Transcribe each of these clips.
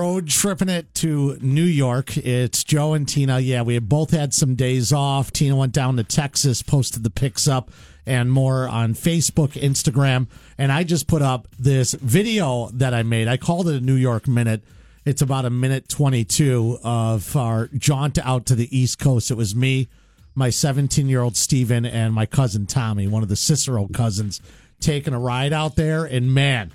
road tripping it to New York. It's Joe and Tina. Yeah, we both had some days off. Tina went down to Texas, posted the pics up and more on Facebook, Instagram. And I just put up this video that I made. I called it a New York Minute. It's about a minute 22 of our jaunt out to the East Coast. It was me, my 17 year old Steven, and my cousin Tommy, one of the Cicero cousins, taking a ride out there. And man,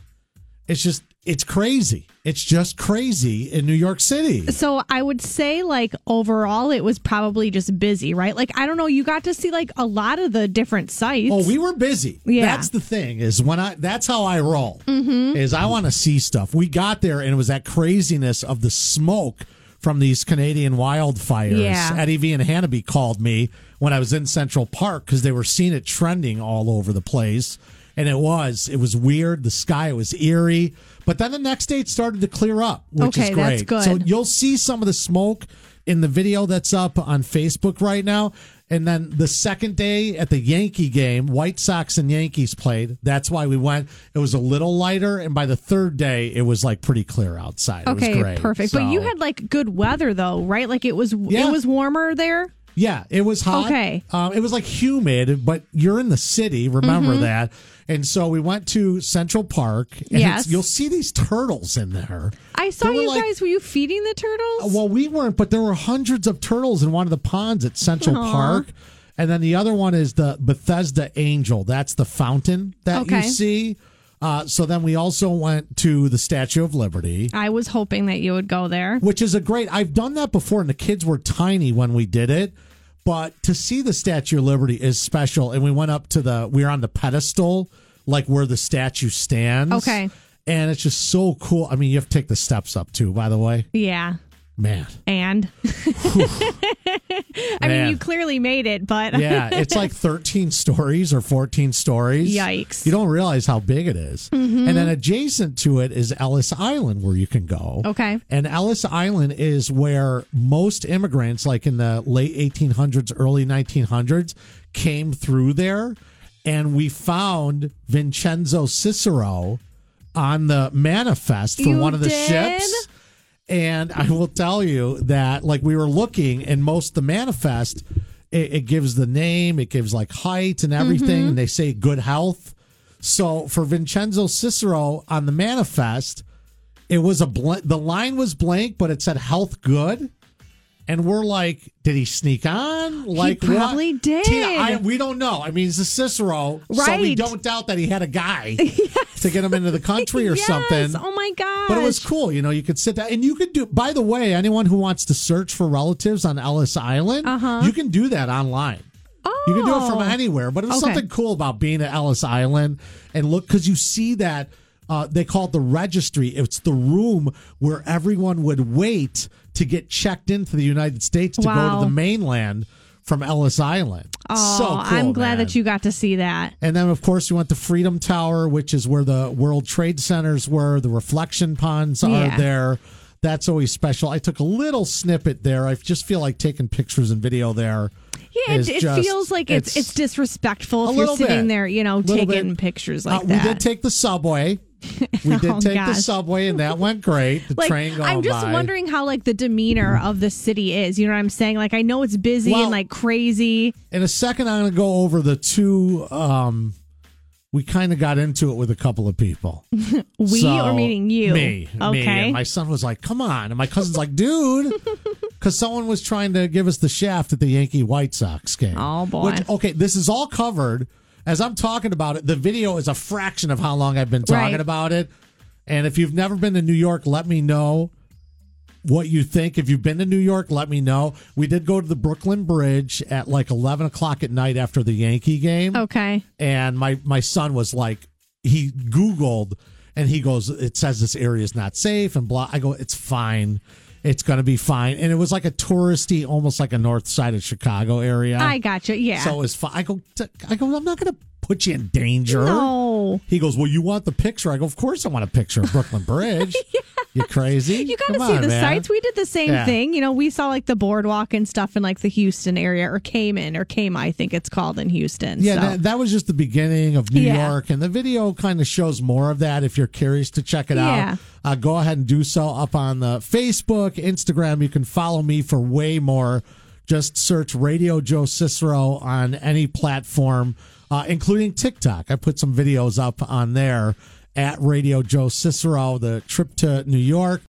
it's just, it's crazy. It's just crazy in New York City. So I would say, like, overall, it was probably just busy, right? Like, I don't know, you got to see, like, a lot of the different sites. Oh, we were busy. Yeah. That's the thing is when I, that's how I roll mm-hmm. is I want to see stuff. We got there and it was that craziness of the smoke from these Canadian wildfires. Yeah. Eddie V and Hannaby called me when I was in Central Park because they were seeing it trending all over the place. And it was, it was weird. The sky was eerie. But then the next day it started to clear up, which Okay, is great. that's good. So you'll see some of the smoke in the video that's up on Facebook right now. And then the second day at the Yankee game, White Sox and Yankees played. That's why we went. It was a little lighter, and by the third day, it was like pretty clear outside. It was okay, great. perfect. But you had like good weather though, right? Like it was Yeah. it was warmer there. Yeah, it was hot. Okay. Um, it was like humid, but you're in the city. Remember Mm-hmm. that. And so we went to Central Park. And Yes. You'll see these turtles in there. I saw They were you like- guys. Were you feeding the turtles? Well, we weren't, but there were hundreds of turtles in one of the ponds at Central Aw. Park. And then the other one is the Bethesda Angel. That's the fountain that Okay. you see. Uh, so then we also went to the Statue of Liberty, I was hoping that you would go there. which is a great. I've done that before, and the kids were tiny when we did it. But to see the Statue of Liberty is special. And we went up to the. We were on the pedestal, like where the statue stands. Okay. And it's just so cool. I mean, you have to take the steps up too. By the way, Yeah. Man. And I mean, you clearly made it, but yeah, it's like 13 stories or 14 stories. Yikes. You don't realize how big it is. Mm-hmm. And then adjacent to it is Ellis Island where you can go. Okay. And Ellis Island is where most immigrants, like in the late 1800s, early 1900s, came through there. And we found Vincenzo Cicero on the manifest for You one of the did? ships. And I will tell you that, like, we were looking, and most the manifest, it, it gives the name, it gives like height and everything, Mm-hmm. and they say good health. So for Vincenzo Cicero on the manifest, it was a bl- the line was blank, but it said health good. And we're like, did he sneak on? Like what? probably did. Tina, I, we don't know. I mean, he's a Cicero, so we don't doubt that he had a guy to get him into the country or Yes. something. Oh my god! But it was cool, you know. You could sit down, and you could do. By the way, anyone who wants to search for relatives on Ellis Island, Uh-huh. you can do that online. Oh, You can do it from anywhere. But it was Okay. something cool about being at Ellis Island and look because you see that uh, they call it the registry. It's the room where everyone would wait to get checked into the United States to go to the mainland from Ellis Island. Oh, so cool, I'm glad man. that you got to see that. And then, of course, we went to Freedom Tower, which is where the World Trade Centers were. The reflection ponds Yeah. are there. That's always special. I took a little snippet there. I just feel like taking pictures and video there. Yeah, it, it just- feels like it's it's, disrespectful A if you're sitting bit. there, you know, taking bit. pictures Uh, like we did take the subway. We did Oh, take the subway, and that went great. The like, train going I'm just by. wondering how like the demeanor of the city is. You know what I'm saying? Like I know it's busy Well- and like crazy. In a second, I'm going to go over the two. Um, we kind of got into it with a couple of people. We So, or meaning you? Me. Me. Okay. And my son was like, come on. And my cousin's like, dude. Because someone was trying to give us the shaft at the Yankee White Sox game. Oh, boy. Which, okay, this is all covered. As I'm talking about it, the video is a fraction of how long I've been talking Right. about it. And if you've never been to New York, let me know what you think. If you've been to New York, let me know. We did go to the Brooklyn Bridge at like 11 o'clock at night after the Yankee game okay. and my my son was like he googled and he goes it says this area is not safe and blah i go it's fine it's going to be fine and it was like a touristy almost like a north side of chicago area I gotcha. Yeah. so it was fine i go I go i'm not going to put you in danger. No. He goes, Well, you want the picture? I go, Of course I want a picture of Brooklyn Bridge. You crazy? You got to see on, the man. sights. We did the same Yeah. thing. You know, we saw like the boardwalk and stuff in like the Houston area or Cayman or Cayman, I think it's called in Houston. Yeah, so. that, that was just the beginning of New Yeah. York, and the video kind of shows more of that. If you're curious to check it Yeah. out, uh, go ahead and do so up on the Facebook, Instagram. You can follow me for way more. Just search Radio Joe Cicero on any platform, uh, including TikTok. I put some videos up on there at Radio Joe Cicero. The trip to New York.